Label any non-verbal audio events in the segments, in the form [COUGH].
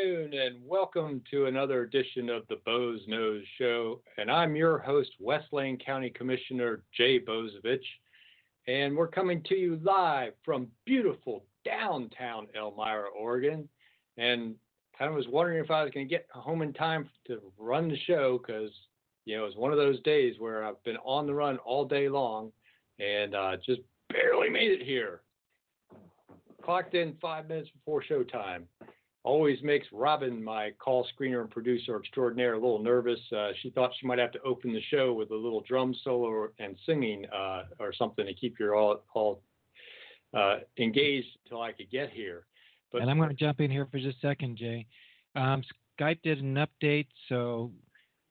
Afternoon, and welcome to another edition of the Boze Noze Show. And I'm your host, West Lane County Commissioner Jay Bozievich. And we're coming to you live from beautiful downtown Elmira, Oregon. And I was wondering if I was going to get home in time to run the show because, you know, it was one of those days where I've been on the run all day long and uh, just barely made it here clocked in five minutes before showtime. Always makes Robin, my call screener and producer extraordinaire, a little nervous. Uh, she thought she might have to open the show with a little drum solo and singing uh, or something to keep you all, all uh, engaged until I could get here. But, and I'm going to jump in here for just a second, Jay. Um, Skype did an update, so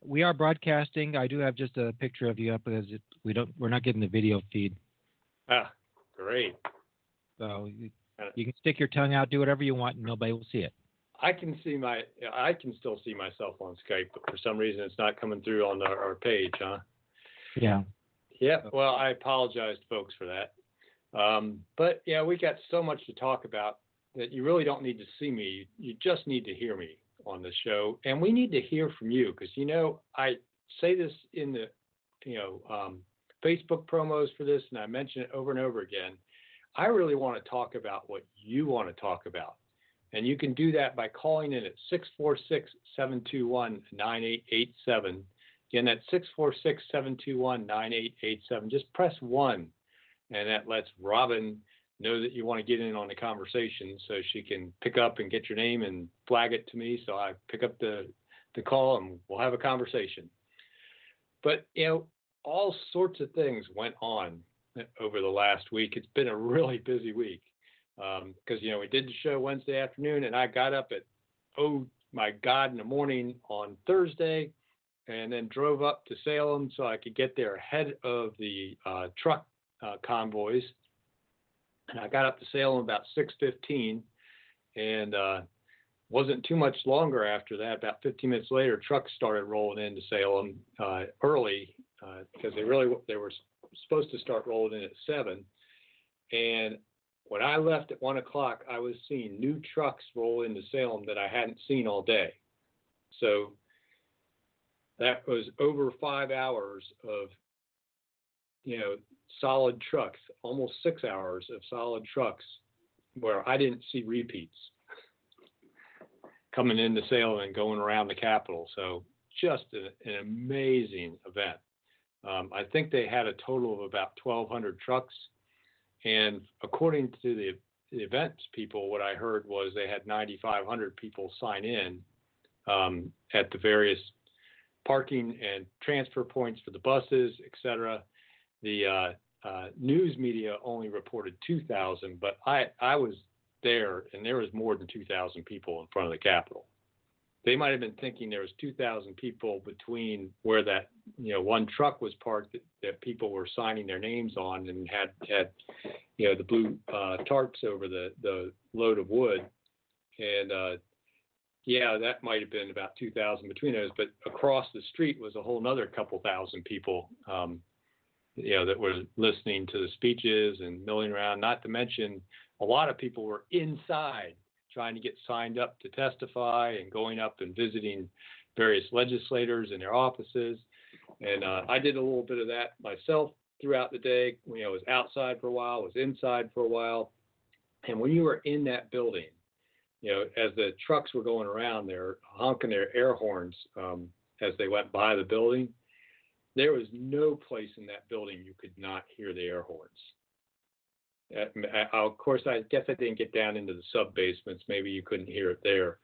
we are broadcasting. I do have just a picture of you up because it, we don't we're not getting the video feed. Ah, great. So you can stick your tongue out, do whatever you want, and nobody will see it. I can see my, I can still see myself on Skype, but for some reason it's not coming through on our, our page, huh? Yeah. Yeah. Well, I apologize, folks, for that. Um, but yeah, we got so much to talk about that you really don't need to see me. You, just need to hear me on the show, and we need to hear from you because you know I say this in the, you know, um, Facebook promos for this, and I mention it over and over again I really want to talk about what you want to talk about. And you can do that by calling in at 646 721 9887. Again, that's 646 721 9887. Just press one, and that lets Robin know that you want to get in on the conversation so she can pick up and get your name and flag it to me. So I pick up the, the call and we'll have a conversation. But, you know, all sorts of things went on over the last week. It's been a really busy week because um, you know we did the show Wednesday afternoon, and I got up at oh my God in the morning on Thursday, and then drove up to Salem so I could get there ahead of the uh, truck uh, convoys. And I got up to Salem about 6:15, and uh, wasn't too much longer after that. About 15 minutes later, trucks started rolling into Salem uh, early because uh, they really they were supposed to start rolling in at seven. And when I left at one o'clock, I was seeing new trucks roll into Salem that I hadn't seen all day. So that was over five hours of, you know, solid trucks, almost six hours of solid trucks where I didn't see repeats coming into Salem and going around the Capitol. So just an, an amazing event. Um, I think they had a total of about 1,200 trucks. And according to the, the events people, what I heard was they had 9,500 people sign in um, at the various parking and transfer points for the buses, et cetera. The uh, uh, news media only reported 2,000, but I, I was there and there was more than 2,000 people in front of the Capitol they might have been thinking there was 2,000 people between where that you know one truck was parked that, that people were signing their names on and had had you know the blue uh, tarps over the the load of wood, and uh, yeah, that might have been about 2,000 between those. But across the street was a whole another couple thousand people. Um, you know, that were listening to the speeches and milling around. Not to mention, a lot of people were inside trying to get signed up to testify and going up and visiting various legislators in their offices. And uh, I did a little bit of that myself throughout the day. You know, I was outside for a while, was inside for a while. And when you were in that building, you know, as the trucks were going around, they're honking their air horns um, as they went by the building. There was no place in that building you could not hear the air horns. Uh, of course, I guess I didn't get down into the sub basements. Maybe you couldn't hear it there.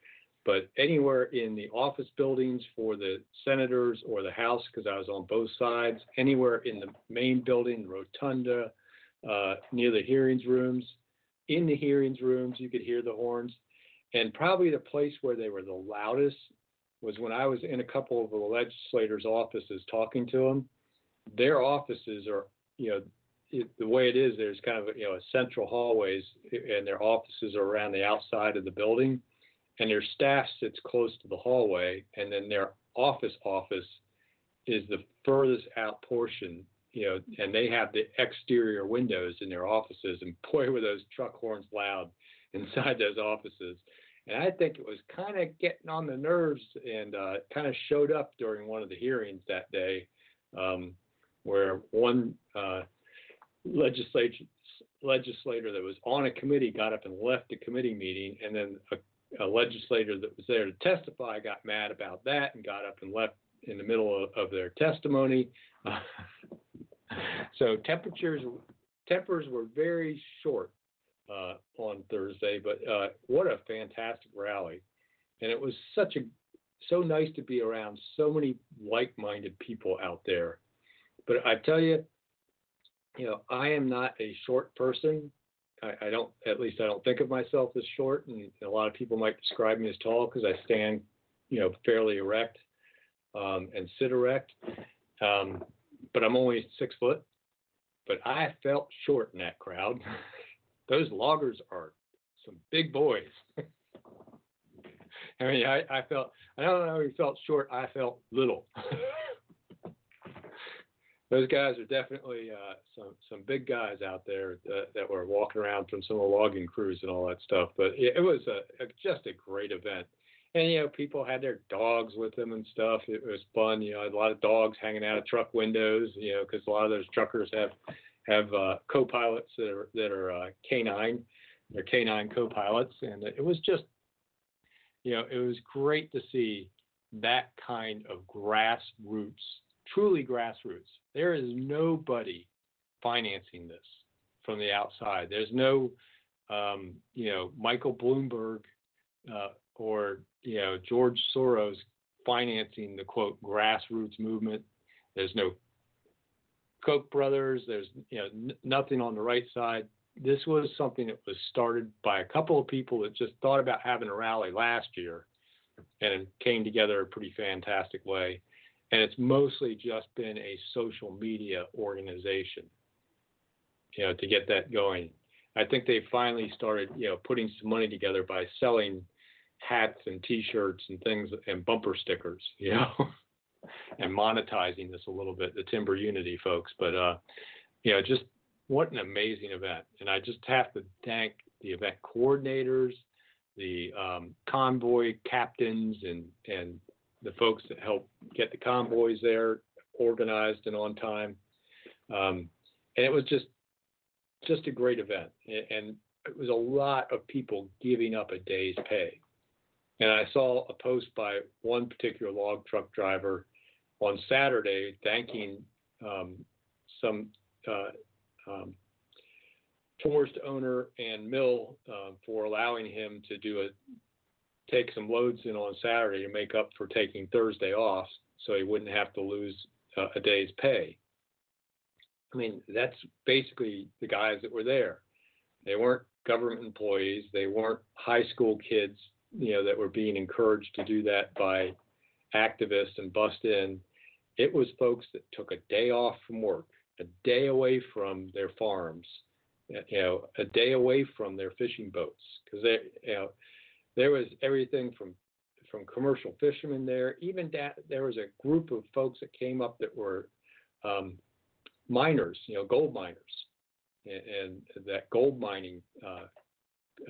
But anywhere in the office buildings for the senators or the House, because I was on both sides, anywhere in the main building, rotunda, uh, near the hearings rooms, in the hearings rooms, you could hear the horns. And probably the place where they were the loudest was when I was in a couple of the legislators' offices talking to them. Their offices are, you know, it, the way it is, there's kind of, you know, a central hallways, and their offices are around the outside of the building, and their staff sits close to the hallway, and then their office office is the furthest out portion, you know, and they have the exterior windows in their offices, and boy, were those truck horns loud inside those offices. And I think it was kind of getting on the nerves and uh, kind of showed up during one of the hearings that day, um, where one uh, legislature legislator that was on a committee got up and left the committee meeting, and then a, a, legislator that was there to testify got mad about that and got up and left in the middle of, of their testimony. [LAUGHS] so temperatures tempers were very short uh, on Thursday, but uh, what a fantastic rally! And it was such a so nice to be around so many like-minded people out there. But I tell you, you know, I am not a short person. I, I, don't, at least I don't think of myself as short, and a lot of people might describe me as tall because I stand, you know, fairly erect um, and sit erect. Um, but I'm only six foot. But I felt short in that crowd. [LAUGHS] Those loggers are some big boys. [LAUGHS] I mean, I, I felt, I don't know, he felt short. I felt little. [LAUGHS] those guys are definitely uh, some some big guys out there that, that, were walking around from some of the logging crews and all that stuff. But it, it was a, a, just a great event, and you know people had their dogs with them and stuff. It was fun. You know, a lot of dogs hanging out of truck windows. You know, because a lot of those truckers have have uh, co-pilots that are that are uh, canine. They're canine co-pilots, and it was just you know it was great to see that kind of grassroots, truly grassroots there is nobody financing this from the outside. There's no, um, you know, Michael Bloomberg uh, or you know George Soros financing the quote grassroots movement. There's no Koch brothers. There's you know n- nothing on the right side. This was something that was started by a couple of people that just thought about having a rally last year, and came together a pretty fantastic way and it's mostly just been a social media organization you know to get that going. I think they finally started you know putting some money together by selling hats and t-shirts and things and bumper stickers [LAUGHS] you know and monetizing this a little bit the timber unity folks. But uh you know just what an amazing event. And i just have to thank the event coordinators the um, convoy captains and and the folks that help get the convoys there organized and on time. Um, and it was just just a great event, and it was a lot of people giving up a day's pay. And I saw a post by one particular log truck driver on Saturday thanking um, some uh, um, forest owner and mill uh, for allowing him to do a take some loads in on Saturday to make up for taking Thursday off so he wouldn't have to lose uh, a day's pay. I mean, that's basically the guys that were there. They weren't government employees, they weren't high school kids, you know, that were being encouraged to do that by activists and bust in. It was folks that took a day off from work, a day away from their farms, you know, a day away from their fishing boats because they, you know, there was everything from from commercial fishermen there. Even that, there was a group of folks that came up that were um, miners, you know, gold miners, and, and that gold mining uh,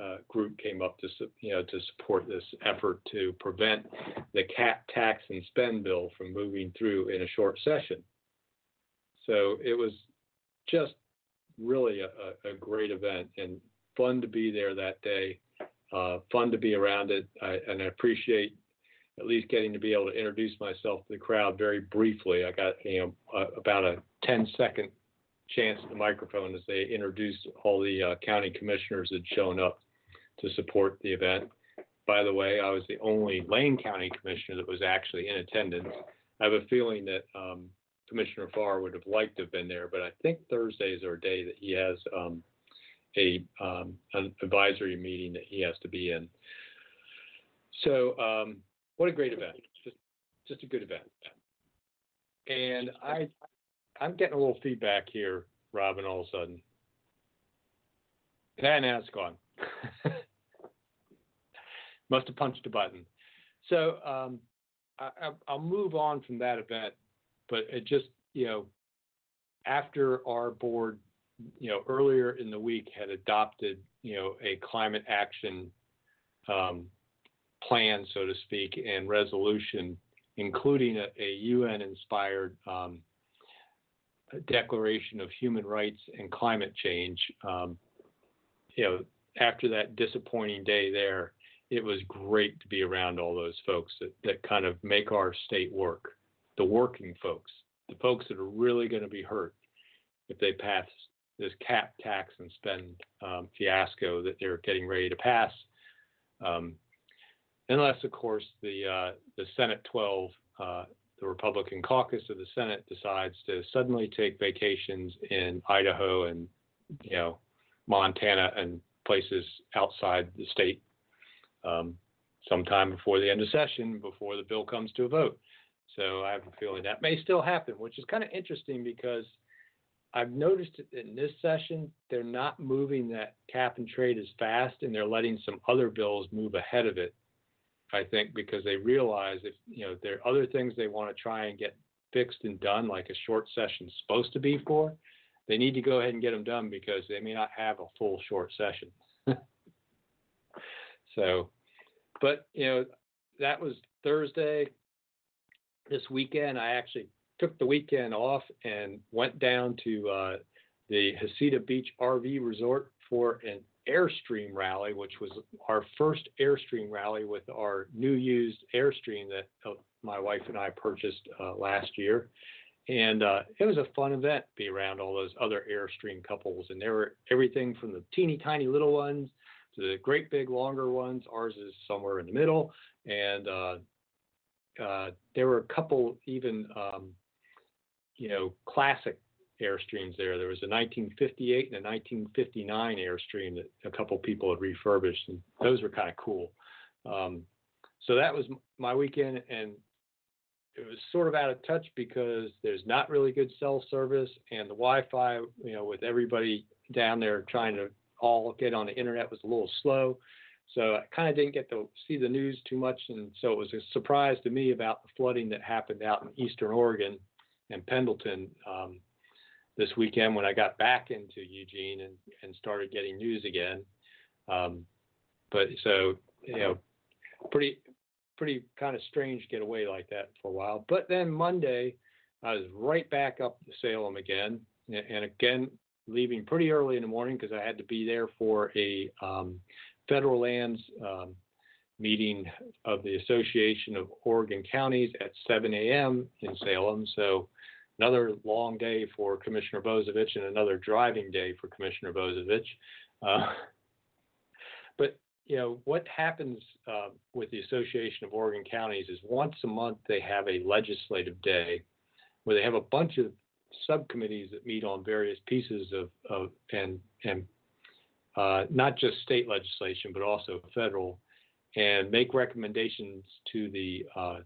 uh, group came up to you know to support this effort to prevent the cap tax and spend bill from moving through in a short session. So it was just really a, a great event and fun to be there that day uh, fun to be around it, I, and I appreciate at least getting to be able to introduce myself to the crowd very briefly. I got you know about a 10 second chance at the microphone as they introduced all the uh, county commissioners that shown up to support the event. By the way, I was the only Lane County commissioner that was actually in attendance. I have a feeling that um, Commissioner Farr would have liked to have been there, but I think Thursdays are a day that he has um, a um, an advisory meeting that he has to be in. So, um, what a great event! Just just a good event. And I I'm getting a little feedback here, Robin, all of a sudden. And it's gone. [LAUGHS] Must have punched a button. So um, I, I'll move on from that event, but it just, you know, after our board, you know, earlier in the week had adopted, you know, a climate action um, plan, so to speak, and resolution, including a, a UN inspired um, Declaration of Human Rights and Climate Change. Um, you know, after that disappointing day there, it was great to be around all those folks that, that kind of make our state work. The working folks, the folks that are really going to be hurt if they pass this cap tax and spend um, fiasco that they're getting ready to pass. Um, unless, of course, the uh, the Senate 12 uh, the Republican caucus of the Senate decides to suddenly take vacations in Idaho and you know Montana and places outside the state um, sometime before the end of session, before the bill comes to a vote. So I have a feeling that may still happen, which is kind of interesting because I've noticed in this session they're not moving that cap and trade as fast, and they're letting some other bills move ahead of it I think, because they realize if you know there are other things they want to try and get fixed and done, like a short session is supposed to be for, they need to go ahead and get them done because they may not have a full short session. [LAUGHS] so, but you know, that was Thursday. This weekend, I actually took the weekend off and went down to uh, the Heceta Beach RV Resort for an Airstream rally, which was our first Airstream rally with our new used Airstream that uh, my wife and I purchased uh, last year. And uh, it was a fun event to be around all those other Airstream couples. And there were everything from the teeny tiny little ones to the great big longer ones. Ours is somewhere in the middle. And uh, uh, there were a couple even, um, you know, classic Airstreams there. There was a 1958 and a 1959 Airstream that a couple people had refurbished, and those were kind of cool. Um, so that was my weekend, and it was sort of out of touch because there's not really good cell service, and the Wi-Fi, you know, with everybody down there trying to all get on the internet was a little slow. So I kind of didn't get to see the news too much, and so it was a surprise to me about the flooding that happened out in Eastern Oregon and Pendleton. Um, this weekend when I got back into Eugene and, and started getting news again. Um, but so, you know, pretty, pretty kind of strange get away like that for a while. But then Monday, I was right back up to Salem again. And again, leaving pretty early in the morning because I had to be there for a um, federal lands um, meeting of the Association of Oregon Counties at 7 a.m. in Salem. So another long day for Commissioner Bozievich and another driving day for Commissioner Bozievich. Uh, [LAUGHS] but you know what happens uh, with the Association of Oregon Counties is once a month they have a legislative day where they have a bunch of subcommittees that meet on various pieces of, of and and uh, not just state legislation but also federal and make recommendations to the uh,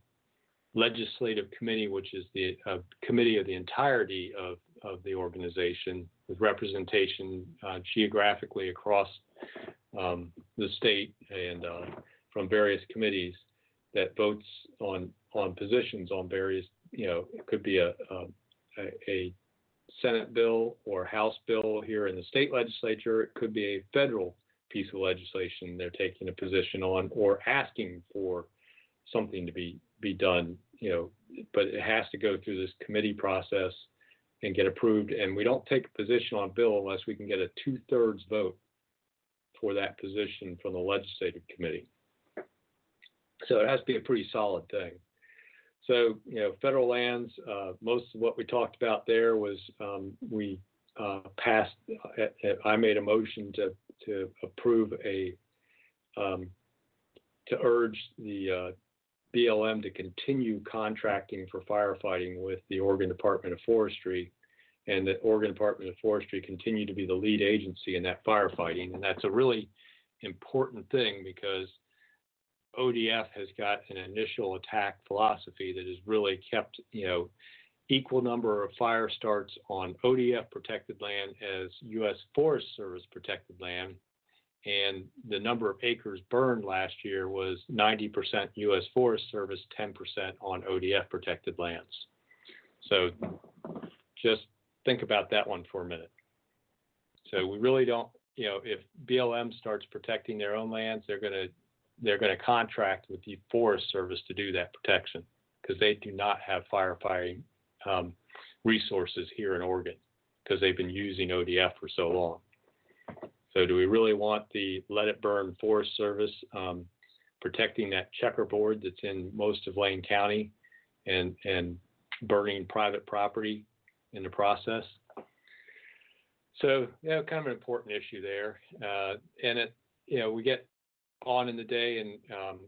legislative committee, which is the uh, committee of the entirety of, of the organization with representation uh, geographically across um, the state and uh, from various committees that votes on on positions on various, you know, it could be a, a, a Senate bill or House bill here in the state legislature. It could be a federal piece of legislation they're taking a position on or asking for something to be be done, you know, but it has to go through this committee process and get approved. And we don't take a position on a bill unless we can get a two thirds vote for that position from the legislative committee. So it has to be a pretty solid thing. So, you know, federal lands, uh, most of what we talked about there was um, we uh, passed. Uh, I made a motion to to approve a um, to urge the uh, BLM to continue contracting for firefighting with the Oregon Department of Forestry, and the Oregon Department of Forestry continue to be the lead agency in that firefighting. And that's a really important thing because ODF has got an initial attack philosophy that has really kept, you know, equal number of fire starts on ODF protected land as U.S. Forest Service protected land. And the number of acres burned last year was 90% U.S. Forest Service, 10% on ODF protected lands. So just think about that one for a minute. So we really don't, you know, if BLM starts protecting their own lands, they're going to they're going to contract with the Forest Service to do that protection because they do not have firefighting um, resources here in Oregon because they've been using ODF for so long. So, do we really want the Let It Burn Forest Service um, protecting that checkerboard that's in most of Lane County and and burning private property in the process? So, yeah, kind of an important issue there, uh, and it you know we get on in the day, and um,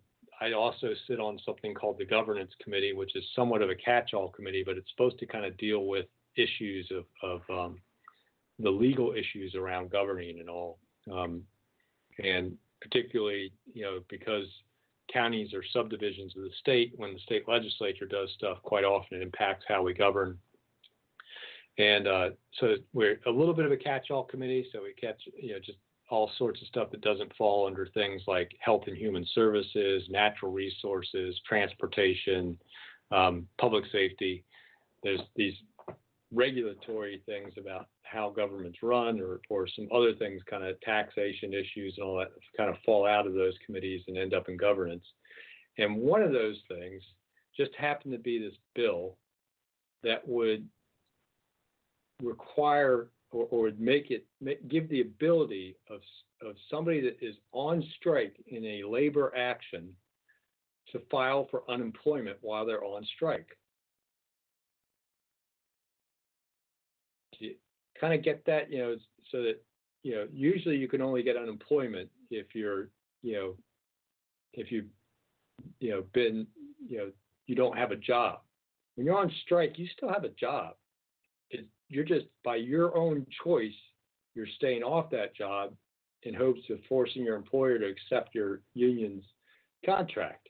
I also sit on something called the governance committee, which is somewhat of a catch-all committee, but it's supposed to kind of deal with issues of, of um, the legal issues around governing and all. Um, and particularly, you know, because counties are subdivisions of the state, when the state legislature does stuff, quite often it impacts how we govern. And uh, so we're a little bit of a catch-all committee, so we catch, you know, just all sorts of stuff that doesn't fall under things like health and human services, natural resources, transportation, um, public safety. There's these regulatory things about how governments run or, or some other things, kind of taxation issues and all that kind of fall out of those committees and end up in governance. And one of those things just happened to be this bill that would require or, or make it make, give the ability of of somebody that is on strike in a labor action to file for unemployment while they're on strike. you kind of get that, you know, so that you know usually you can only get unemployment if you're you know if you you know been you know you don't have a job. When you're on strike, you still have a job you're just by your own choice, you're staying off that job in hopes of forcing your employer to accept your union's contract.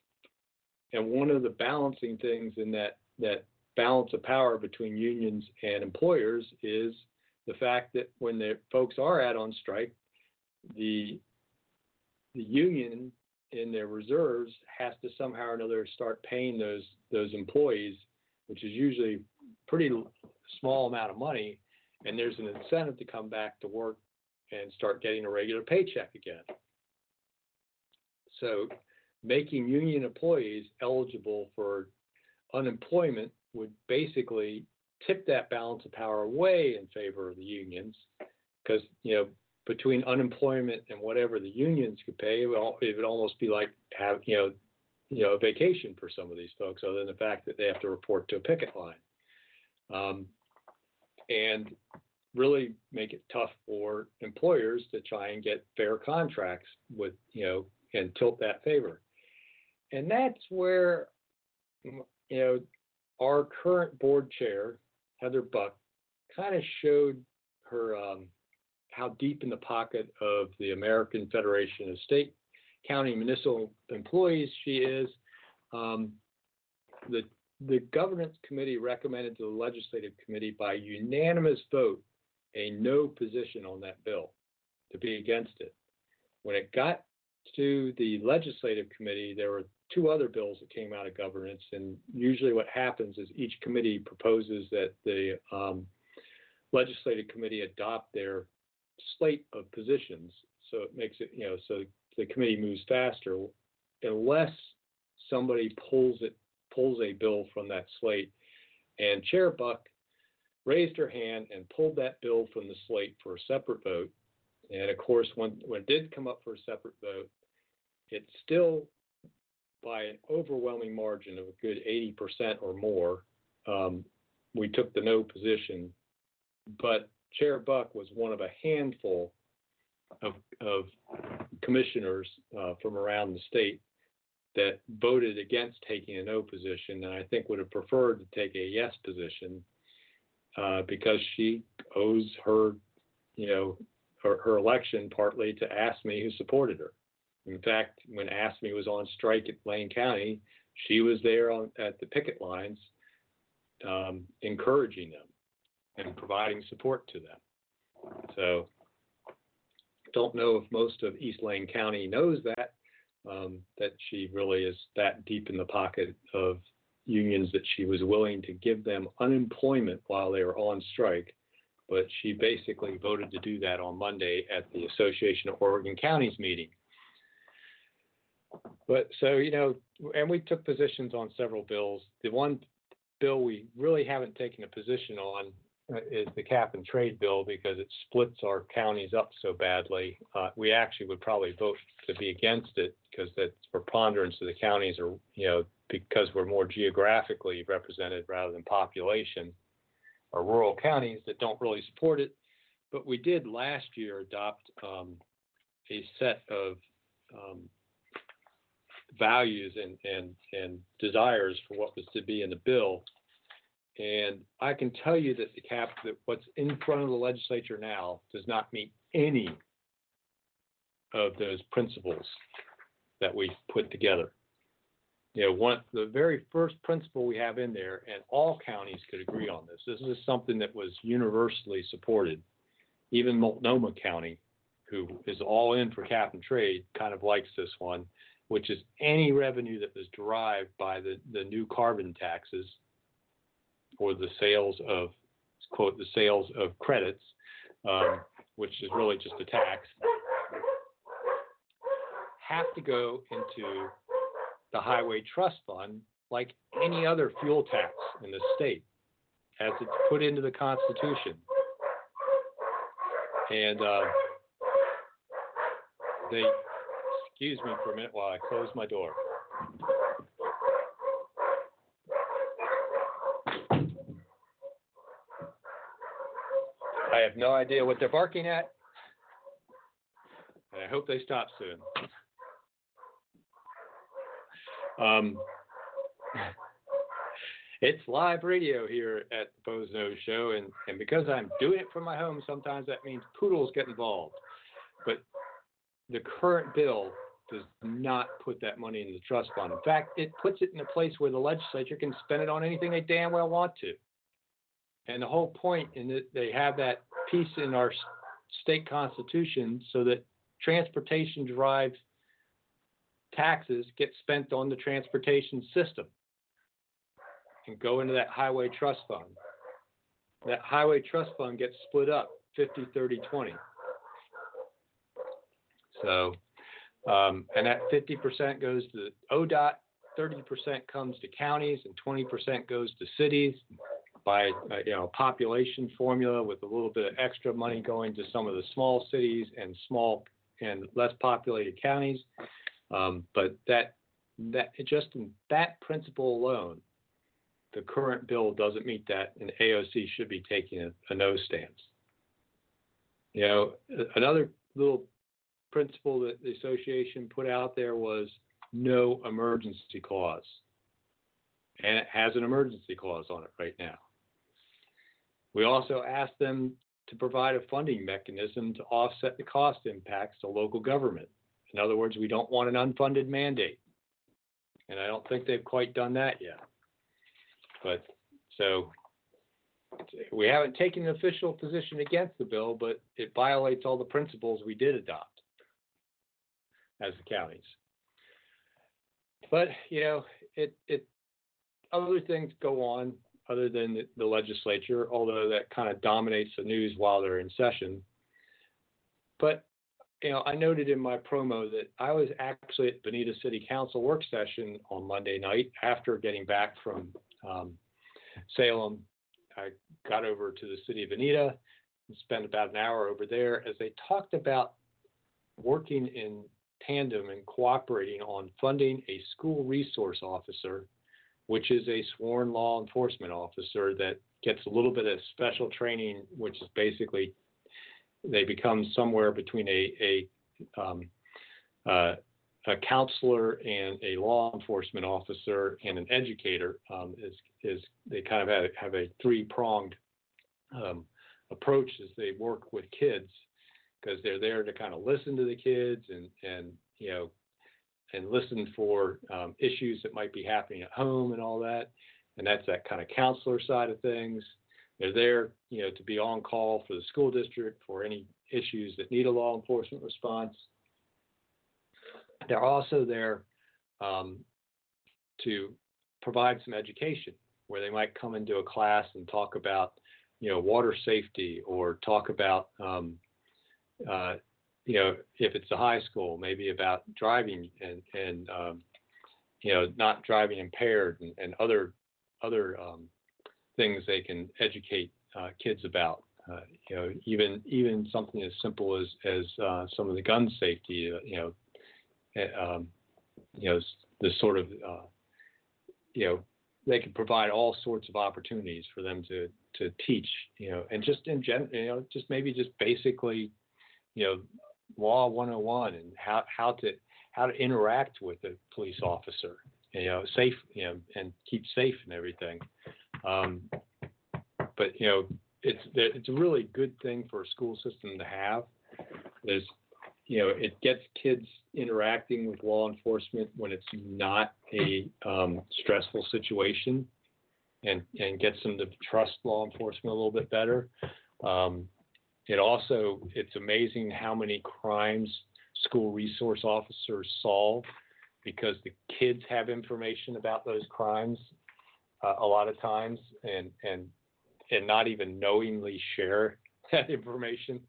And one of the balancing things in that that balance of power between unions and employers is the fact that when the folks are out on strike, the the union in their reserves has to somehow or another start paying those those employees, which is usually pretty small amount of money, and there's an incentive to come back to work and start getting a regular paycheck again. So, making union employees eligible for unemployment would basically tip that balance of power away in favor of the unions because, you know, between unemployment and whatever the unions could pay, it would almost be like have, you know, you know, a vacation for some of these folks, other than the fact that they have to report to a picket line. Um, and really make it tough for employers to try and get fair contracts with, you know, and tilt that favor. And that's where, you know, our current board chair, Heather Buch, kind of showed her um, how deep in the pocket of the American Federation of State, County, Municipal Employees she is. Um, the the governance committee recommended to the legislative committee by unanimous vote a no position on that bill to be against it. When it got to the legislative committee, there were two other bills that came out of governance, and usually what happens is each committee proposes that the um, legislative committee adopt their slate of positions. So it makes it, you know, so the committee moves faster unless somebody pulls it pulls a bill from that slate. And Chair Buch raised her hand and pulled that bill from the slate for a separate vote. And of course, when, when it did come up for a separate vote, it still, by an overwhelming margin of a good 80% or more, um, we took the no position. But Chair Buch was one of a handful of, of commissioners uh, from around the state that voted against taking a no position, and I think would have preferred to take a yes position uh, because she owes her, you know, her, her election partly to AFSCME who supported her. In fact, when AFSCME was on strike at Lane County, she was there on, at the picket lines, um, encouraging them and providing support to them. So, don't know if most of East Lane County knows that, um, that she really is that deep in the pocket of unions that she was willing to give them unemployment while they were on strike. But she basically voted to do that on Monday at the Association of Oregon Counties meeting. But so, you know, and we took positions on several bills. The one bill we really haven't taken a position on uh, is the cap and trade bill because it splits our counties up so badly. Uh, we actually would probably vote to be against it because the preponderance of the counties are, you know, because we're more geographically represented rather than population, are rural counties that don't really support it. But we did last year adopt um, a set of um, values and, and, and desires for what was to be in the bill. And I can tell you that the cap, that what's in front of the legislature now does not meet any of those principles that we put together. You know, one the very first principle we have in there, and all counties could agree on this. This is something that was universally supported. Even Multnomah County, who is all in for cap and trade, kind of likes this one which is any revenue that was derived by the, the new carbon taxes or the sales of, quote, the sales of credits, um, which is really just a tax, have to go into the Highway Trust Fund like any other fuel tax in the state, as it's put into the Constitution. And uh, they Excuse me for a minute while I close my door. I have no idea what they're barking at. And I hope they stop soon. Um, it's live radio here at the Post Show, and, and because I'm doing it from my home, sometimes that means poodles get involved. But the current bill does not put that money in the trust fund. In fact, it puts it in a place where the legislature can spend it on anything they damn well want to. And the whole point in that they have that piece in our state constitution so that transportation derived taxes get spent on the transportation system and go into that highway trust fund. That highway trust fund gets split up 50, 30, 20. So um, and that 50% goes to ODOT, 30% comes to counties, and 20% goes to cities by uh, you know population formula with a little bit of extra money going to some of the small cities and small and less populated counties. Um, but that that just that principle alone, the current bill doesn't meet that, and AOC should be taking a, a no stance. You know, another little principle that the association put out there was no emergency clause. And it has an emergency clause on it right now. We also asked them to provide a funding mechanism to offset the cost impacts to local government. In other words, we don't want an unfunded mandate. And I don't think they've quite done that yet. But so we haven't taken an official position against the bill, but it violates all the principles we did adopt as the counties. But you know, it it other things go on other than the, the legislature, although that kind of dominates the news while they're in session. But you know, I noted in my promo that I was actually at Veneta City Council work session on Monday night after getting back from um, Salem. I got over to the city of Veneta and spent about an hour over there as they talked about working in tandem and cooperating on funding a school resource officer, which is a sworn law enforcement officer that gets a little bit of special training, which is basically they become somewhere between a a um, uh, a counselor and a law enforcement officer and an educator um, is is they kind of have, have a three pronged um, approach as they work with kids because they're there to kind of listen to the kids and and you know and listen for um, issues that might be happening at home and all that. And that's that kind of counselor side of things they're there you know to be on call for the school district for any issues that need a law enforcement response. They're also there um, to provide some education where they might come into a class and talk about, you know, water safety or talk about, um, uh, you know, if it's a high school, maybe about driving and, and um, you know, not driving impaired and, and other other um, things they can educate uh, kids about. Uh, you know, even even something as simple as as uh, some of the gun safety. Uh, you know, Eh, um, you know, the sort of, uh, you know, they can provide all sorts of opportunities for them to to teach, you know, and just in gen, you know, just maybe just basically, you know, law 101 and how how to how to interact with a police officer, you know, safe, you know, and keep safe and everything. Um, but you know, it's it's a really good thing for a school system to have. There's you know, it gets kids interacting with law enforcement when it's not a um, stressful situation, and and gets them to trust law enforcement a little bit better. Um, it also it's amazing how many crimes school resource officers solve because the kids have information about those crimes uh, a lot of times and and and not even knowingly share [LAUGHS] that information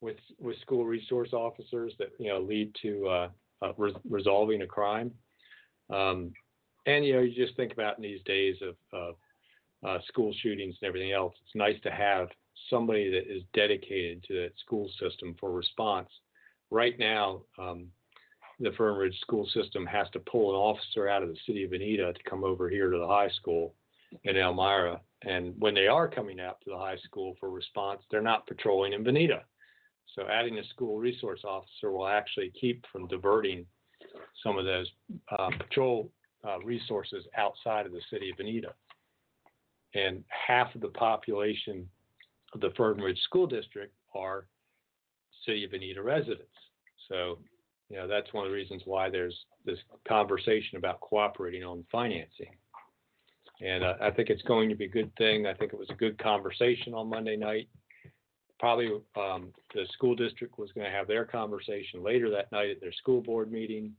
with with school resource officers that you know lead to uh, uh, re- resolving a crime. Um, and you know, you just think about in these days of, uh, school shootings and everything else, it's nice to have somebody that is dedicated to that school system for response. Right now, um, the Fern Ridge school system has to pull an officer out of the city of Veneta to come over here to the high school in Elmira. And when they are coming out to the high school for response, they're not patrolling in Veneta. So adding a school resource officer will actually keep from diverting some of those uh, patrol uh, resources outside of the city of Veneta. And half of the population of the Fern Ridge School District are city of Veneta residents. So, you know, that's one of the reasons why there's this conversation about cooperating on financing. And uh, I think it's going to be a good thing. I think it was a good conversation on Monday night probably um, the school district was going to have their conversation later that night at their school board meeting.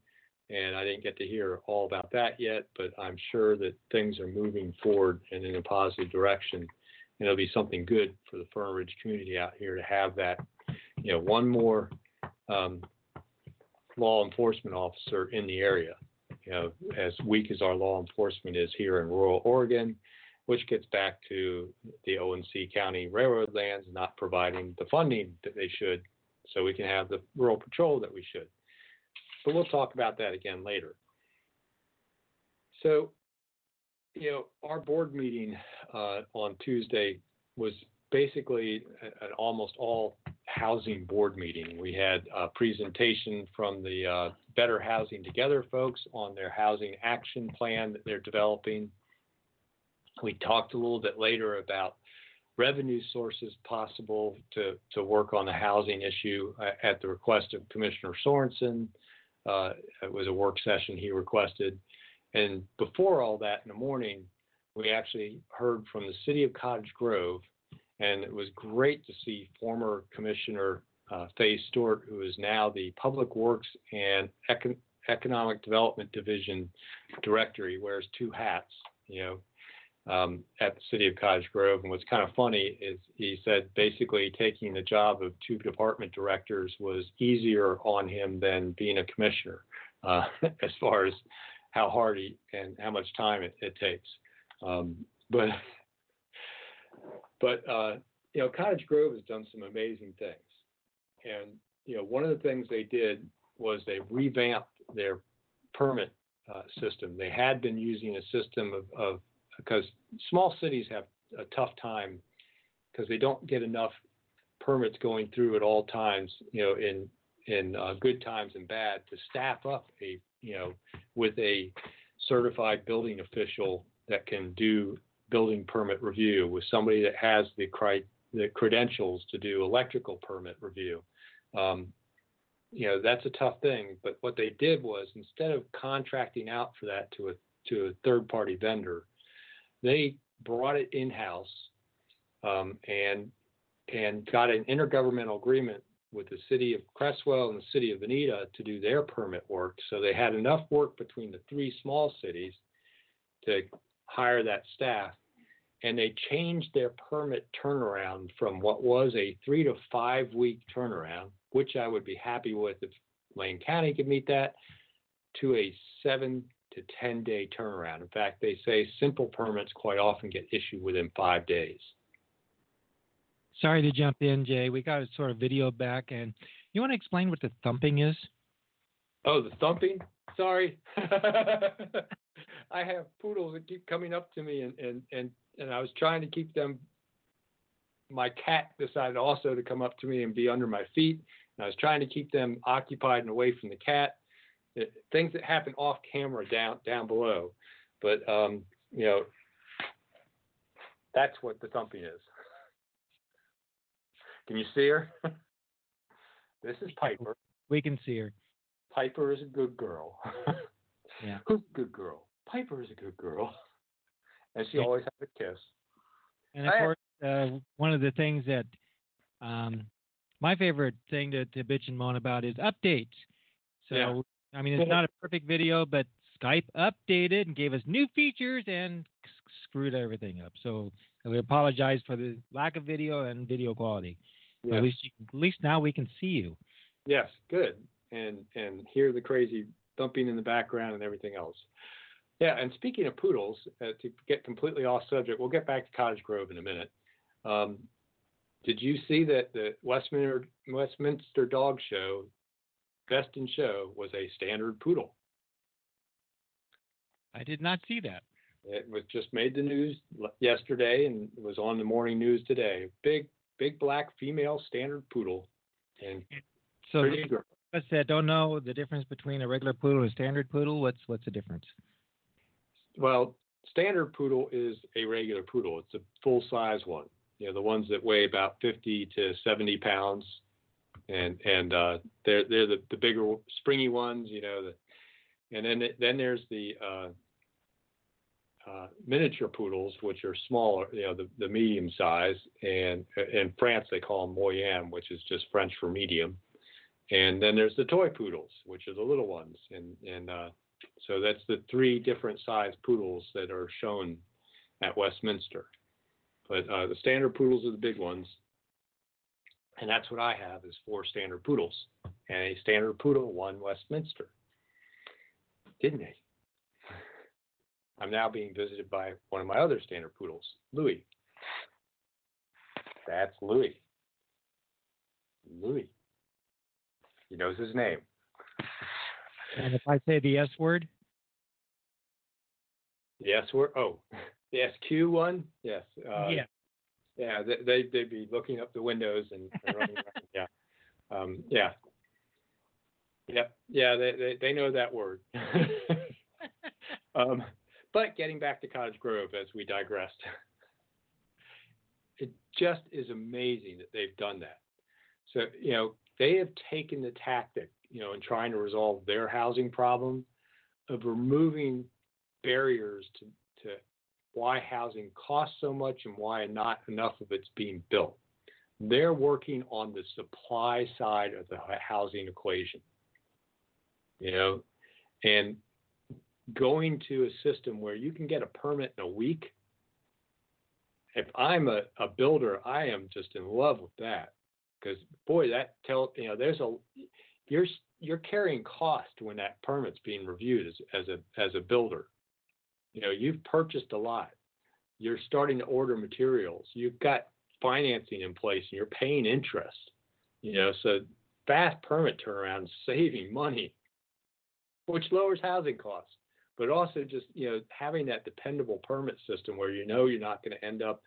And I didn't get to hear all about that yet, but I'm sure that things are moving forward and in a positive direction. And it'll be something good for the Fern Ridge community out here to have that, you know, one more um, law enforcement officer in the area. You know, as weak as our law enforcement is here in rural Oregon, which gets back to the O&C County Railroad lands not providing the funding that they should so we can have the rural patrol that we should. But we'll talk about that again later. So, you know, our board meeting uh, on Tuesday was basically an almost all housing board meeting. We had a presentation from the uh, Better Housing Together folks on their housing action plan that they're developing we talked a little bit later about revenue sources possible to, to work on the housing issue uh, at the request of Commissioner Sorenson. Uh, it was a work session he requested. And before all that in the morning, we actually heard from the city of Cottage Grove, and it was great to see former Commissioner uh, Faye Stewart, who is now the Public Works and Econ- Economic Development Division Director. He wears two hats. You know, um, at the city of Cottage Grove. And what's kind of funny is he said basically taking the job of two department directors was easier on him than being a commissioner, uh, [LAUGHS] as far as how hard he and how much time it, it takes. Um, but but uh, you know, Cottage Grove has done some amazing things, and you know, one of the things they did was they revamped their permit uh, system. They had been using a system of, because small cities have a tough time because they don't get enough permits going through at all times, you know, in in uh, good times and bad, to staff up a you know with a certified building official that can do building permit review, with somebody that has the cri- the credentials to do electrical permit review. Um, you know that's a tough thing. But what they did was instead of contracting out for that to a to a third party vendor, they brought it in house um, and and got an intergovernmental agreement with the city of Creswell and the city of Veneta to do their permit work. So they had enough work between the three small cities to hire that staff. And they changed their permit turnaround from what was a three to five week turnaround, which I would be happy with if Lane County could meet that, to a seven to 10 day turnaround. In fact, they say simple permits quite often get issued within five days. Sorry to jump in, Jay. We got a sort of video back, and you want to explain what the thumping is? Oh, the thumping? Sorry. [LAUGHS] I have poodles that keep coming up to me, and, and, and, and I was trying to keep them. My cat decided also to come up to me and be under my feet, and I was trying to keep them occupied and away from the cat. It, things that happen off camera down down below, but um, you know, that's what the thumping is. Can you see her? [LAUGHS] this is Piper. We can see her. Piper is a good girl. [LAUGHS] yeah. Who's a good girl? Piper is a good girl. [LAUGHS] And she always has a kiss. And of I- course, uh, one of the things that um, my favorite thing to, to bitch and moan about is updates. So, Yeah. I mean, it's not a perfect video, but Skype updated and gave us new features and screwed everything up. So we apologize for the lack of video and video quality. But Yes. At least, you, at least now we can see you. Yes, good. And and hear the crazy thumping in the background and everything else. Yeah, and speaking of poodles, uh, to get completely off subject, we'll get back to Cottage Grove in a minute. Um, did you see that the Westminster Westminster Dog Show, Best in Show, was a standard poodle? I did not see that. It was just made the news yesterday and was on the morning news today. Big, big black female standard poodle, and So pretty girl. us that don't know the difference between a regular poodle and a standard poodle, what's what's the difference? Well, standard poodle is a regular poodle. It's a full size one. You know, the ones that weigh about 50 to 70 pounds, and and uh, they're they're the, the bigger springy ones. You know, the, and then then there's the uh, uh, miniature poodles, which are smaller. You know, the, the medium size, and in France they call them moyen, which is just French for medium. And then there's the toy poodles, which are the little ones, and and uh, so that's the three different size poodles that are shown at Westminster. But uh, the standard poodles are the big ones. And that's what I have is four standard poodles. And a standard poodle won Westminster. Didn't they? [LAUGHS] I'm now being visited by one of my other standard poodles, Louis. That's Louis. Louis. He knows his name. And if I say the S word, Yes, we're oh, [LAUGHS] the SQ one. Yes. Uh, yeah. Yeah, they, they they'd be looking up the windows and, and running around. [LAUGHS] Yeah. Um, yeah. Yep. Yeah, they, they they know that word. [LAUGHS] um, but getting back to Cottage Grove as we digressed, it just is amazing that they've done that. So you know they have taken the tactic, you know, in trying to resolve their housing problem of removing barriers to, to why housing costs so much and why not enough of it's being built. They're working on the supply side of the housing equation. You know, and going to a system where you can get a permit in a week. If I'm a, a builder, I am just in love with that because boy, that tell you know there's a you're you're carrying cost when that permit's being reviewed as as a as a builder. You know, you've purchased a lot. You're starting to order materials. You've got financing in place and you're paying interest. You know, so fast permit turnaround saving money, which lowers housing costs, but also just you know having that dependable permit system where you know you're not going to end up,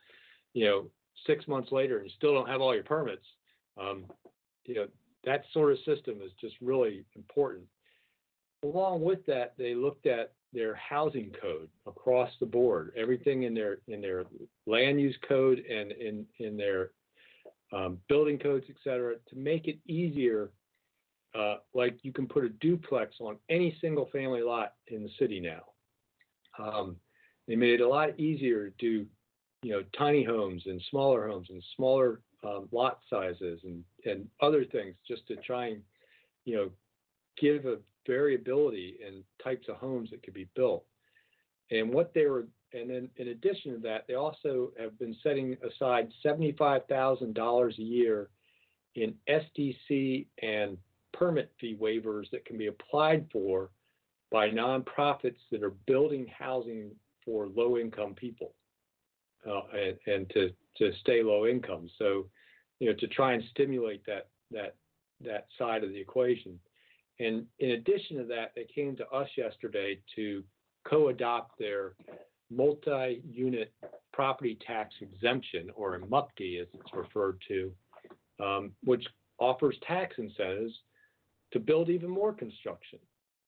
you know, six months later and you still don't have all your permits. Um, you know, that sort of system is just really important. Along with that, they looked at their housing code across the board, everything in their in their land use code and in in their um, building codes, et cetera, to make it easier. Uh, like you can put a duplex on any single family lot in the city now. Um, they made it a lot easier to do, you know, tiny homes and smaller homes and smaller um, lot sizes and and other things just to try and, you know, give a variability in types of homes that could be built. And what they were, and then in addition to that, they also have been setting aside $75,000 a year in SDC and permit fee waivers that can be applied for by nonprofits that are building housing for low income people uh, and, and to, to stay low income. So, you know, to try and stimulate that, that, that side of the equation. And in addition to that, they came to us yesterday to co-adopt their multi-unit property tax exemption, or a MUPTE as it's referred to, um, which offers tax incentives to build even more construction.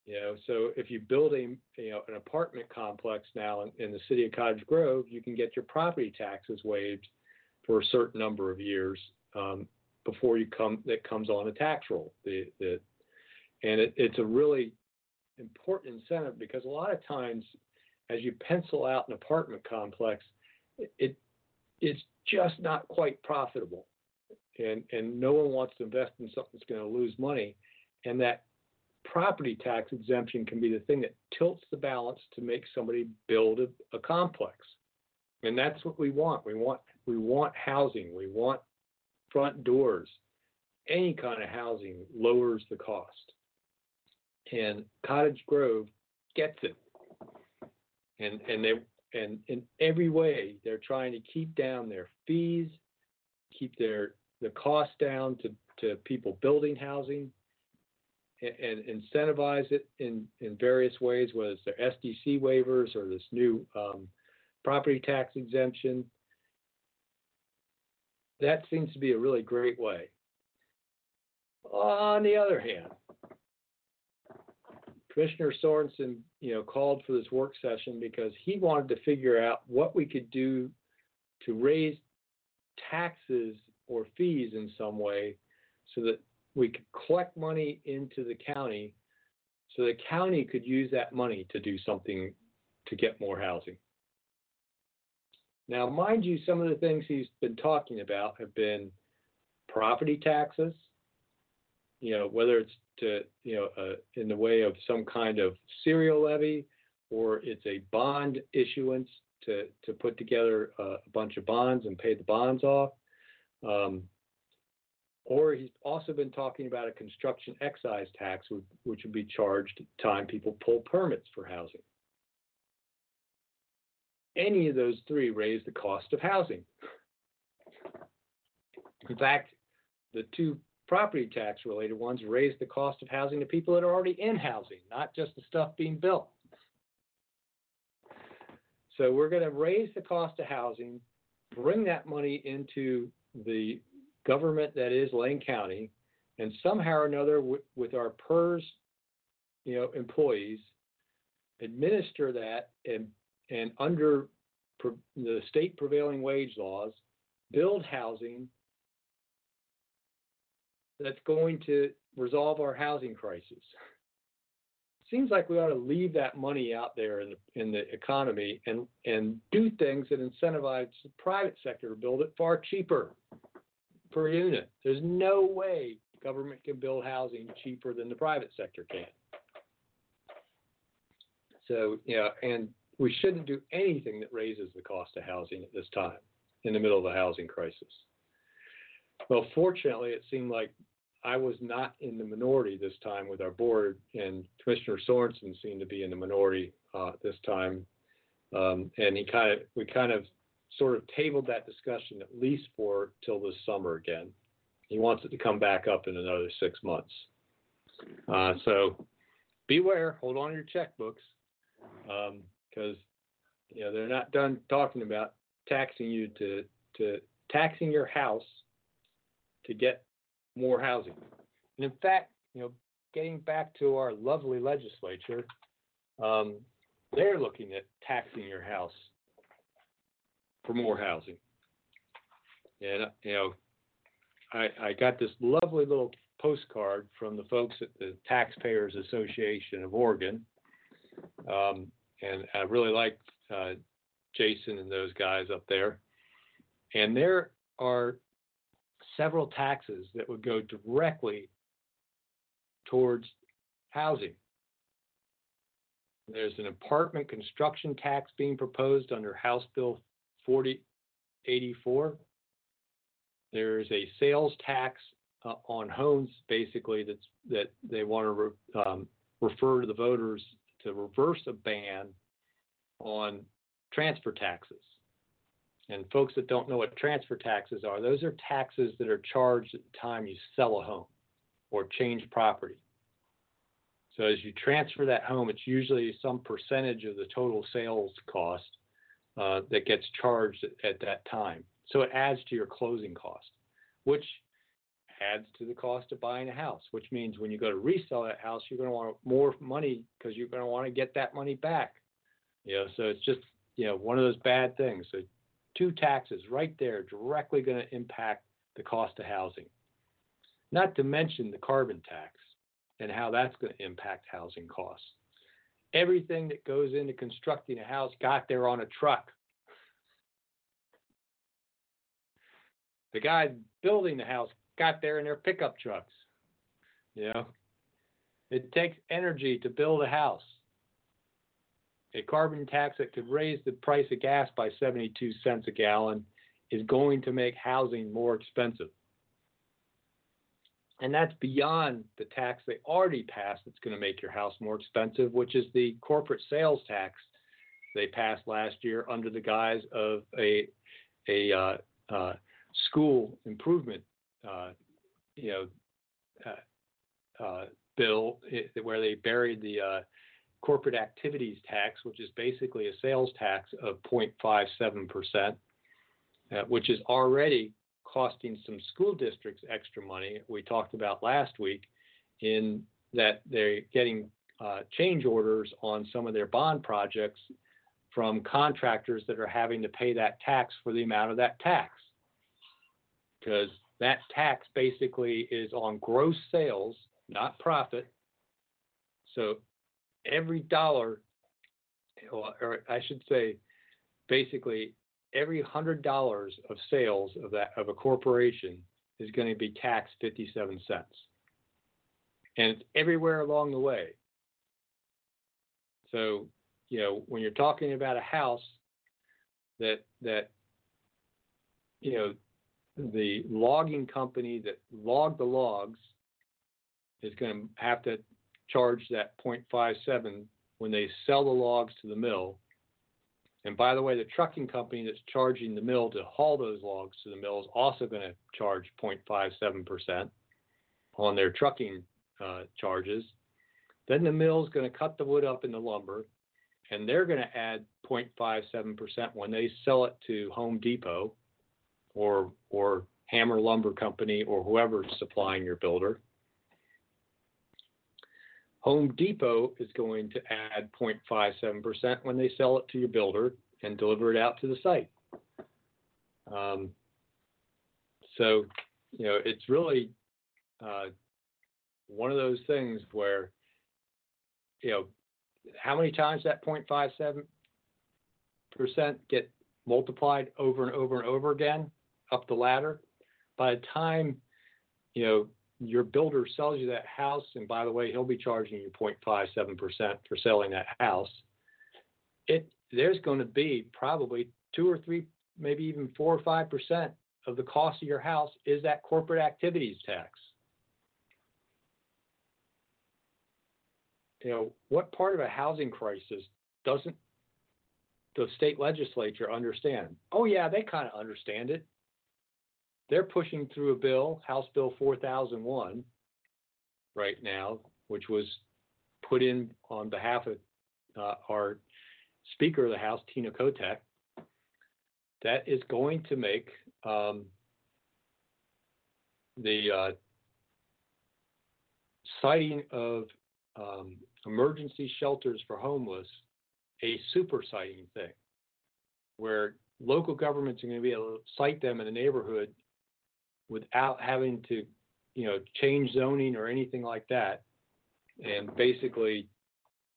You know, so if you build a you know an apartment complex now in, in the city of Cottage Grove, you can get your property taxes waived for a certain number of years um, before you come that comes on a tax roll. The, the and it, it's a really important incentive because a lot of times, as you pencil out an apartment complex, it it's just not quite profitable, and and no one wants to invest in something that's going to lose money, and that property tax exemption can be the thing that tilts the balance to make somebody build a, a complex, and that's what we want. We want we want housing. We want front doors. Any kind of housing lowers the cost and Cottage Grove gets it. And and they and in every way they're trying to keep down their fees, keep their the cost down to, to people building housing and, incentivize it in, in various ways, whether it's their SDC waivers or this new um, property tax exemption. That seems to be a really great way. On the other hand, Commissioner Sorenson, you know, called for this work session because he wanted to figure out what we could do to raise taxes or fees in some way so that we could collect money into the county so the county could use that money to do something to get more housing. Now, mind you, some of the things he's been talking about have been property taxes, you know, whether it's to, you know, uh, in the way of some kind of serial levy, or it's a bond issuance to, to put together a, a bunch of bonds and pay the bonds off. Um, or he's also been talking about a construction excise tax, which would be charged time people pull permits for housing. Any of those three raise the cost of housing. In fact, the two property tax related ones raise the cost of housing to people that are already in housing, not just the stuff being built. So we're going to raise the cost of housing, bring that money into the government that is Lane County, and somehow or another with, with our PERS, you know, employees, administer that and and under the state prevailing wage laws, build housing that's going to resolve our housing crisis. Seems like we ought to leave that money out there in the, in the economy and, and do things that incentivize the private sector to build it far cheaper per unit. There's no way government can build housing cheaper than the private sector can. So, yeah, and we shouldn't do anything that raises the cost of housing at this time in the middle of a housing crisis. Well, fortunately, it seemed like I was not in the minority this time with our board, and Commissioner Sorenson seemed to be in the minority uh, this time. Um, and he kind of, we kind of sort of tabled that discussion at least for till this summer again. He wants it to come back up in another six months. Uh, so beware, hold on to your checkbooks. because um, you know they're not done talking about taxing you to to taxing your house to get more housing. And in fact, you know, getting back to our lovely legislature, um, they're looking at taxing your house for more housing. And you know, I I got this lovely little postcard from the folks at the Taxpayers Association of Oregon, um, and I really like uh, Jason and those guys up there. And there are several taxes that would go directly towards housing. There's an apartment construction tax being proposed under House Bill 4084. There's a sales tax uh, on homes, basically, that's, that they want to re- um, refer to the voters to reverse a ban on transfer taxes. And folks that don't know what transfer taxes are, those are taxes that are charged at the time you sell a home or change property. So as you transfer that home, it's usually some percentage of the total sales cost uh, that gets charged at, at that time. So it adds to your closing cost, which adds to the cost of buying a house, which means when you go to resell that house, you're going to want more money because you're going to want to get that money back. You know, so it's just you know one of those bad things. So two taxes right there directly going to impact the cost of housing. Not to mention the carbon tax and how that's going to impact housing costs. Everything that goes into constructing a house got there on a truck. The guy building the house got there in their pickup trucks. You know, it takes energy to build a house. A carbon tax that could raise the price of gas by 72 cents a gallon is going to make housing more expensive. And that's beyond the tax they already passed that's going to make your house more expensive, which is the corporate sales tax they passed last year under the guise of a, a uh, uh, school improvement uh, you know, uh, uh, bill where they buried the uh, corporate activities tax, which is basically a sales tax of 0.57%, uh, which is already costing some school districts extra money. We talked about last week in that they're getting uh, change orders on some of their bond projects from contractors that are having to pay that tax for the amount of that tax. Because that tax basically is on gross sales, not profit. So every dollar, or I should say, basically every hundred dollars of sales of that of a corporation is going to be taxed 57 cents. And it's everywhere along the way. So, you know, when you're talking about a house that that you know the logging company that logged the logs is going to have to charge that 0.57 when they sell the logs to the mill. And by the way, the trucking company that's charging the mill to haul those logs to the mill is also going to charge 0.57% on their trucking uh, charges. Then the mill is going to cut the wood up into lumber, and they're going to add 0.57% when they sell it to Home Depot or or Hammer Lumber Company or whoever's supplying your builder. Home Depot is going to add 0.57% when they sell it to your builder and deliver it out to the site. Um, so, you know, it's really uh, one of those things where, you know, how many times that 0.57% get multiplied over and over and over again up the ladder. By the time you know your builder sells you that house, and by the way, he'll be charging you 0.57% for selling that house. It there's going to be probably two or three, maybe even four or five percent of the cost of your house is that corporate activities tax. You know, what part of a housing crisis doesn't the state legislature understand? Oh yeah, they kind of understand it they're pushing through a bill, House Bill 4001, right now, which was put in on behalf of uh, our Speaker of the House, Tina Kotek, that is going to make um, the uh, siting of um, emergency shelters for homeless a super siting thing, where local governments are going to be able to site them in a neighborhood without having to, you know, change zoning or anything like that, and basically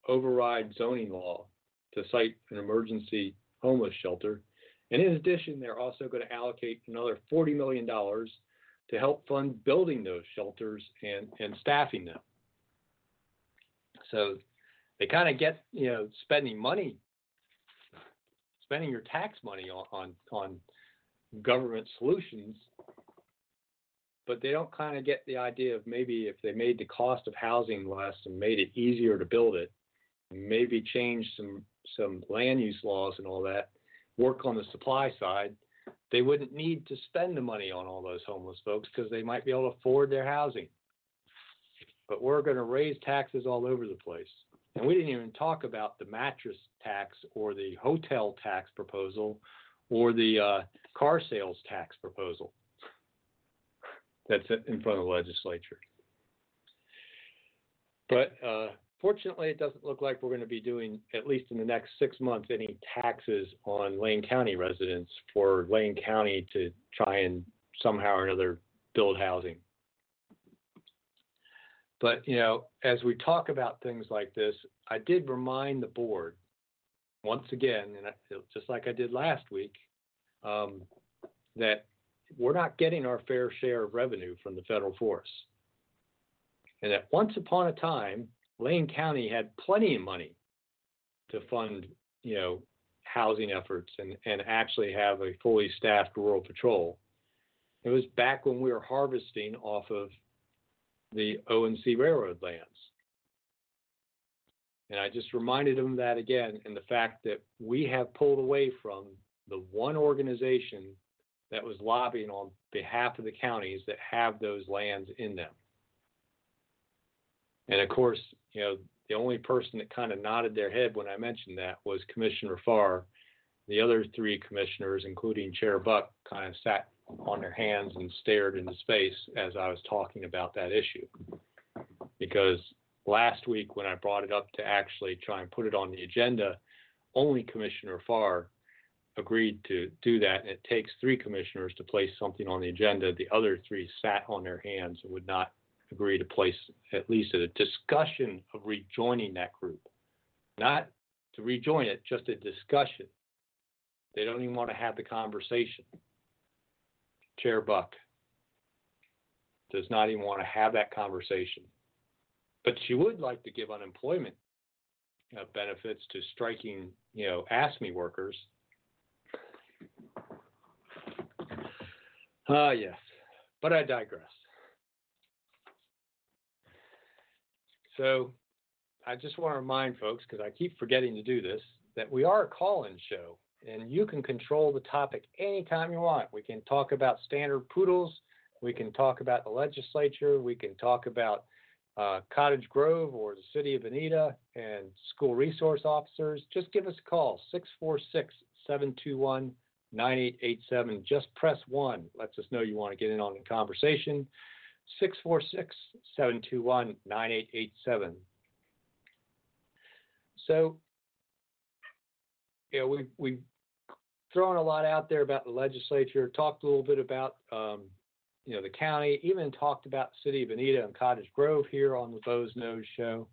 override zoning law to site an emergency homeless shelter. And in addition, they're also going to allocate another $40 million to help fund building those shelters and, and staffing them. So they kind of get, you know, spending money, spending your tax money on, on, on government solutions, but they don't kind of get the idea of maybe if they made the cost of housing less and made it easier to build it, maybe change some some land use laws and all that, work on the supply side, they wouldn't need to spend the money on all those homeless folks because they might be able to afford their housing. But we're going to raise taxes all over the place. And we didn't even talk about the mattress tax or the hotel tax proposal or the uh, car sales tax proposal that's in front of the legislature. But uh, Fortunately, it doesn't look like we're going to be doing, at least in the next six months, any taxes on Lane County residents for Lane County to try and somehow or another build housing. But, you know, as we talk about things like this, I did remind the board once again, and I, just like I did last week, um, that we're not getting our fair share of revenue from the federal force. And that once upon a time, Lane County had plenty of money to fund, you know, housing efforts and, and actually have a fully staffed rural patrol. It was back when we were harvesting off of the O&C Railroad lands. And I just reminded them that again, and the fact that we have pulled away from the one organization that was lobbying on behalf of the counties that have those lands in them. And of course, you know, the only person that kind of nodded their head when I mentioned that was Commissioner Farr. The other three commissioners, including Chair Buch, kind of sat on their hands and stared into space as I was talking about that issue. Because last week, when I brought it up to actually try and put it on the agenda, only Commissioner Farr agreed to do that. And it takes three commissioners to place something on the agenda. The other three sat on their hands and would not agree to place at least a discussion of rejoining that group. Not to rejoin it, just a discussion. They don't even want to have the conversation. Chair Buch does not even want to have that conversation. But she would like to give unemployment uh, benefits to striking, you know, AFSCME workers. Ah, uh, yes, but I digress. So I just want to remind folks, because I keep forgetting to do this, that we are a call in show and you can control the topic anytime you want. We can talk about standard poodles, we can talk about the legislature, we can talk about uh, Cottage Grove or the city of Veneta and school resource officers. Just give us a call 646 721 9887. Just press one, lets us know you want to get in on the conversation. 646 721 9887. So, you know, we, we've thrown a lot out there about the legislature, talked a little bit about, um, you know, the county, even talked about city of Veneta and Cottage Grove here on the Boze Noze show.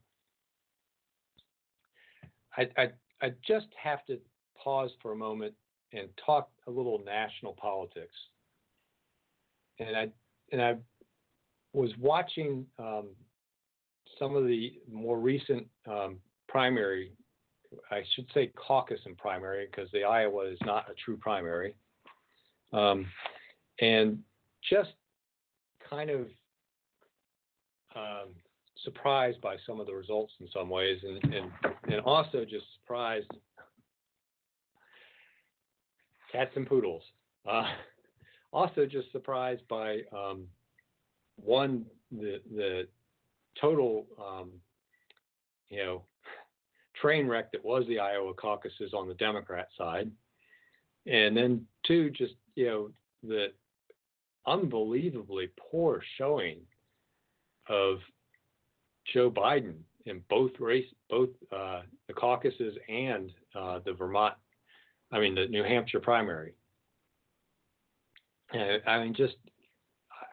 I, I, I just have to pause for a moment and talk a little national politics. And I and I was watching um, some of the more recent um, primary, I should say caucus and primary, because the Iowa is not a true primary, um, and just kind of um, surprised by some of the results in some ways, and, and, and also just surprised cats and poodles. Uh, [LAUGHS] also just surprised by um, one the the total um, you know [LAUGHS] train wreck that was the Iowa caucuses on the Democrat side, and then two, just you know the unbelievably poor showing of Joe Biden in both race, both uh, the caucuses and uh, the Vermont, I mean the New Hampshire primary. I mean, just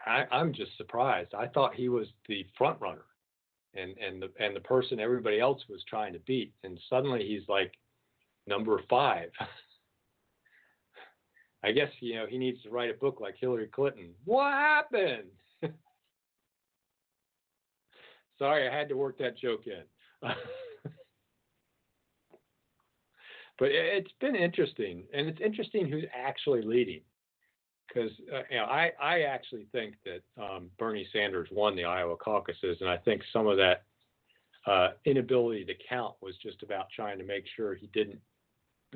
I, I'm just surprised. I thought he was the front runner, and and the and the person everybody else was trying to beat, and suddenly he's like number five. [LAUGHS] I guess you know he needs to write a book like Hillary Clinton. What happened? [LAUGHS] Sorry, I had to work that joke in. [LAUGHS] but it's been interesting, and it's interesting who's actually leading. Because uh, you know, I I actually think that um, Bernie Sanders won the Iowa caucuses, and I think some of that uh, inability to count was just about trying to make sure he didn't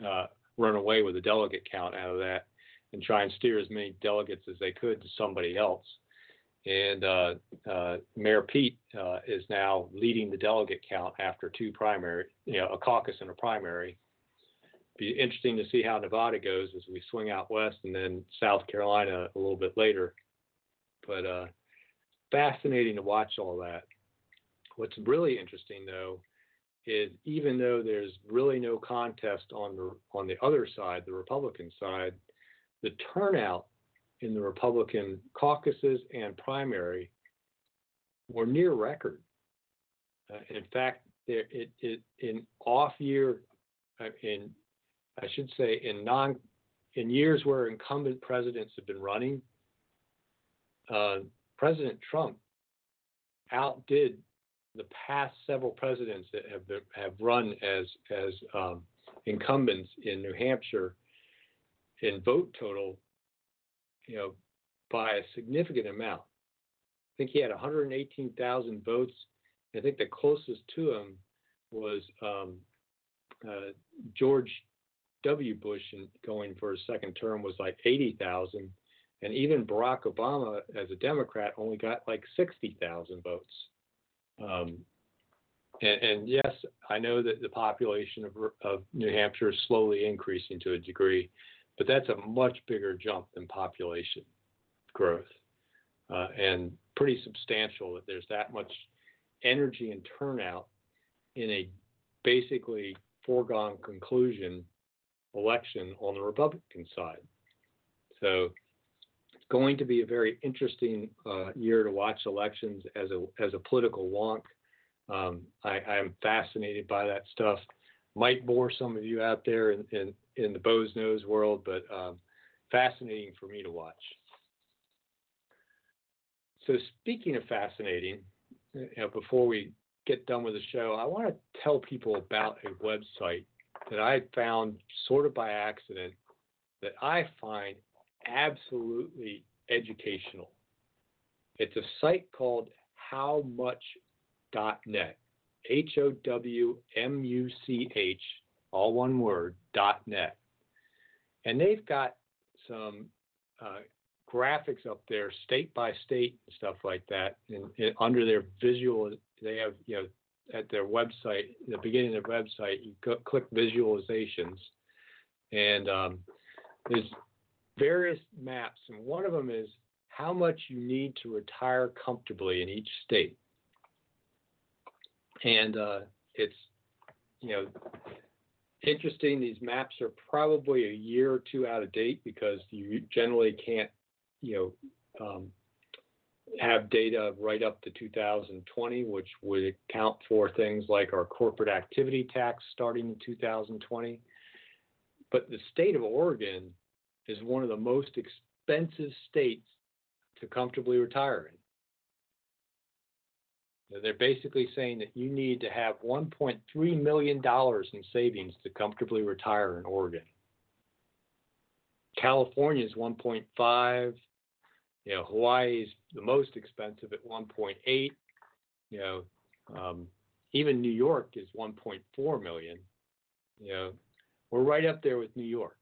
uh, run away with a delegate count out of that, and try and steer as many delegates as they could to somebody else and uh, uh, Mayor Pete uh, is now leading the delegate count after two primary, you know, a caucus and a primary. Be interesting to see how Nevada goes as we swing out west, and then South Carolina a little bit later. But uh, fascinating to watch all that. What's really interesting though is even though there's really no contest on the on the other side, the Republican side, the turnout in the Republican caucuses and primary were near record. Uh, in fact, there, it, it, in off year, uh, in I should say in non in years where incumbent presidents have been running, uh, President Trump outdid the past several presidents that have been, have run as as um, incumbents in New Hampshire in vote total you know, by a significant amount. I think he had 118,000 votes. I think the closest to him was um, uh, George W. Bush in, going for his second term was like 80,000. And even Barack Obama, as a Democrat, only got like 60,000 votes. Um, and, and, yes, I know that the population of, of New Hampshire is slowly increasing to a degree, but that's a much bigger jump than population growth uh, and pretty substantial that there's that much energy and turnout in a basically foregone conclusion election on the Republican side. So it's going to be a very interesting uh, year to watch elections as a as a political wonk. Um, I, am fascinated by that stuff. Might bore some of you out there in, in, in the Boze Noze world, but um, fascinating for me to watch. So, speaking of fascinating, you know, before we get done with the show, I want to tell people about a website that I found sort of by accident that I find absolutely educational. It's a site called howmuch.net, H O W M U C H all one word, .net. And they've got some uh, graphics up there, state by state and stuff like that. And, and, under their visual, they have, you know, at their website, the beginning of their website, you go, click visualizations, and um, there's various maps, and one of them is how much you need to retire comfortably in each state. And uh, it's, you know, interesting. These maps are probably a year or two out of date because you generally can't, you know, um, have data right up to 2020, which would account for things like our corporate activity tax starting in 2020. But the state of Oregon is one of the most expensive states to comfortably retire in. They're basically saying that you need to have $1.3 million in savings to comfortably retire in Oregon. California is 1.5. You know, Hawaii is the most expensive at 1.8. You know, um, even New York is 1.4 million. You know, we're right up there with New York,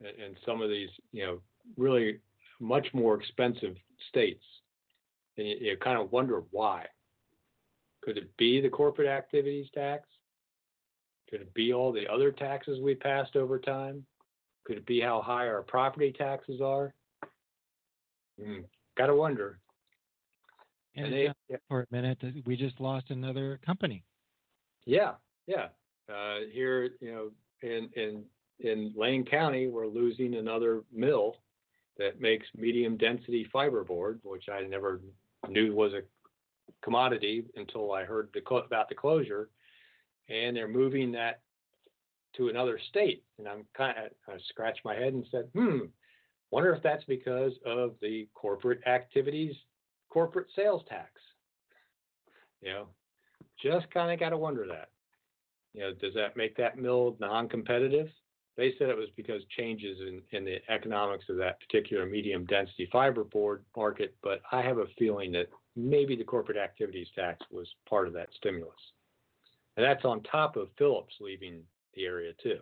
and, and some of these, you know, really much more expensive states and you, you kind of wonder why. Could it be the corporate activities tax? Could it be all the other taxes we passed over time? Could it be how high our property taxes are? Hmm, gotta wonder. And, And they- for a minute, we just lost another company. Yeah, yeah. Uh, here, you know, in in in Lane County, we're losing another mill that makes medium density fiberboard, which I never knew was a commodity until I heard the, clo- about the closure. And they're moving that to another state, and I'm kind of I scratched my head and said, hmm, wonder if that's because of the corporate activities, corporate sales tax. You know, just kind of got to wonder that. You know, does that make that mill non-competitive? They said it was because changes in, in the economics of that particular medium density fiberboard market, but I have a feeling that maybe the corporate activities tax was part of that stimulus. And that's on top of Phillips leaving the area too.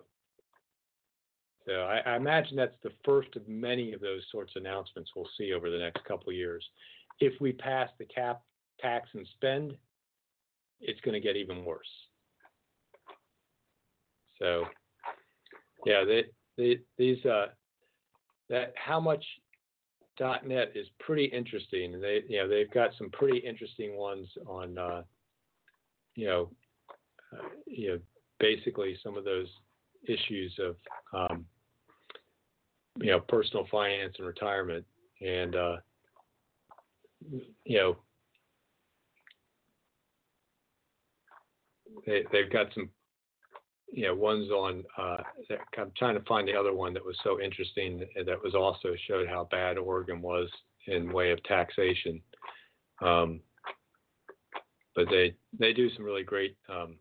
So I, I imagine that's the first of many of those sorts of announcements we'll see over the next couple of years. If we pass the cap tax and spend, it's going to get even worse. So, yeah, they, they, these uh, that how much .net is pretty interesting, and they you know they've got some pretty interesting ones on uh, you know uh, you know basically some of those issues of um, you know personal finance and retirement, and uh, you know they, they've got some, you know, ones on. Uh, I'm trying to find the other one that was so interesting that, was also showed how bad Oregon was in way of taxation. Um, but they they do some really great um,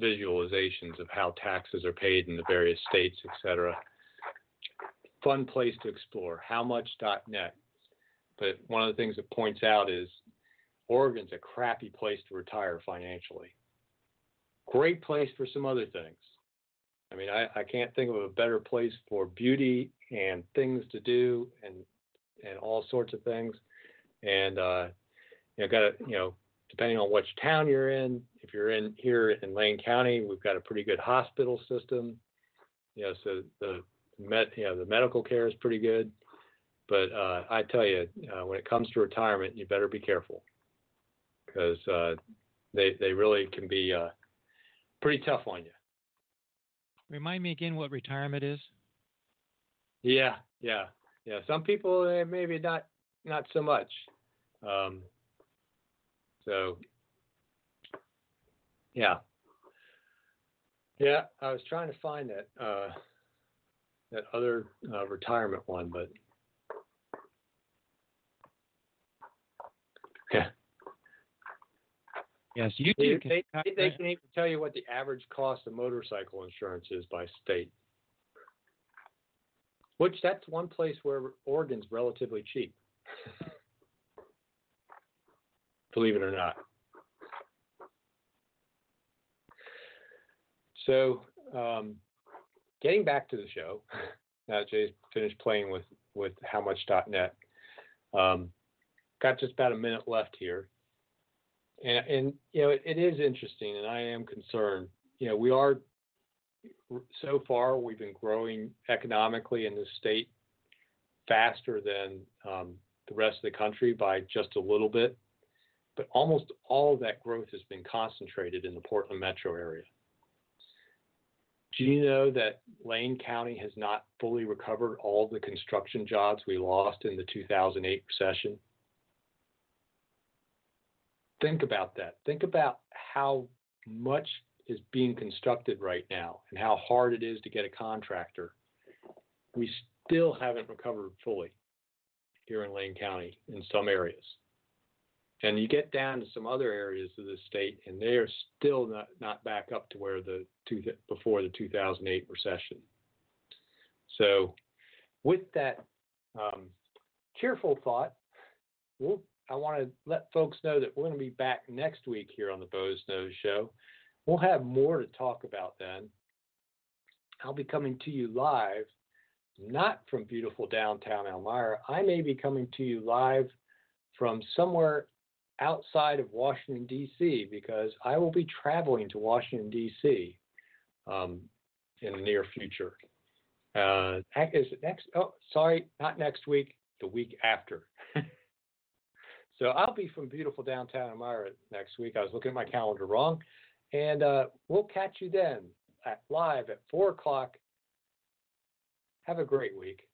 visualizations of how taxes are paid in the various states, et cetera. Fun place to explore. How much .net. But one of the things it points out is Oregon's a crappy place to retire financially. Great place for some other things. I mean, I, I can't think of a better place for beauty and things to do and and all sorts of things. And uh, you know, got to you know, depending on which town you're in. If you're in here in Lane County, we've got a pretty good hospital system. You know, so the med, you know, the medical care is pretty good. But uh, I tell you, uh, when it comes to retirement, you better be careful because uh, they they really can be uh, pretty tough on you. Remind me again what retirement is. Yeah, yeah, yeah. Some people maybe not not so much. Um, so yeah, yeah. I was trying to find that uh, that other uh, retirement one, but yeah. Yes, you They, can they, they can even tell you what the average cost of motorcycle insurance is by state. Which that's one place where Oregon's relatively cheap. [LAUGHS] Believe it or not. So, um, getting back to the show, [LAUGHS] now Jay's finished playing with, with howmuch.net, um, got just about a minute left here. And and you know it, it is interesting and i am concerned. You know we are so far we've been growing economically in this state faster than um, the rest of the country by just a little bit but almost all of that growth has been concentrated in the portland metro area do you know that lane county has not fully recovered all the construction jobs we lost in the 2008 recession think about that. Think about how much is being constructed right now and how hard it is to get a contractor. We still haven't recovered fully here in Lane County in some areas. And you get down to some other areas of the state, and they are still not, not back up to where the two, before the 2008 recession. So, with that um, cheerful thought, we'll I want to let folks know that we're going to be back next week here on the Boze Noze Show. We'll have more to talk about then. I'll be coming to you live, not from beautiful downtown Elmira. I may be coming to you live from somewhere outside of Washington, D.C., because I will be traveling to Washington, D.C. Um, in the near future. Uh, is it next? Oh, sorry, not next week, the week after. [LAUGHS] so I'll be from beautiful downtown Elmira next week. I was looking at my calendar wrong. And uh, we'll catch you then at live at 4 o'clock. Have a great week.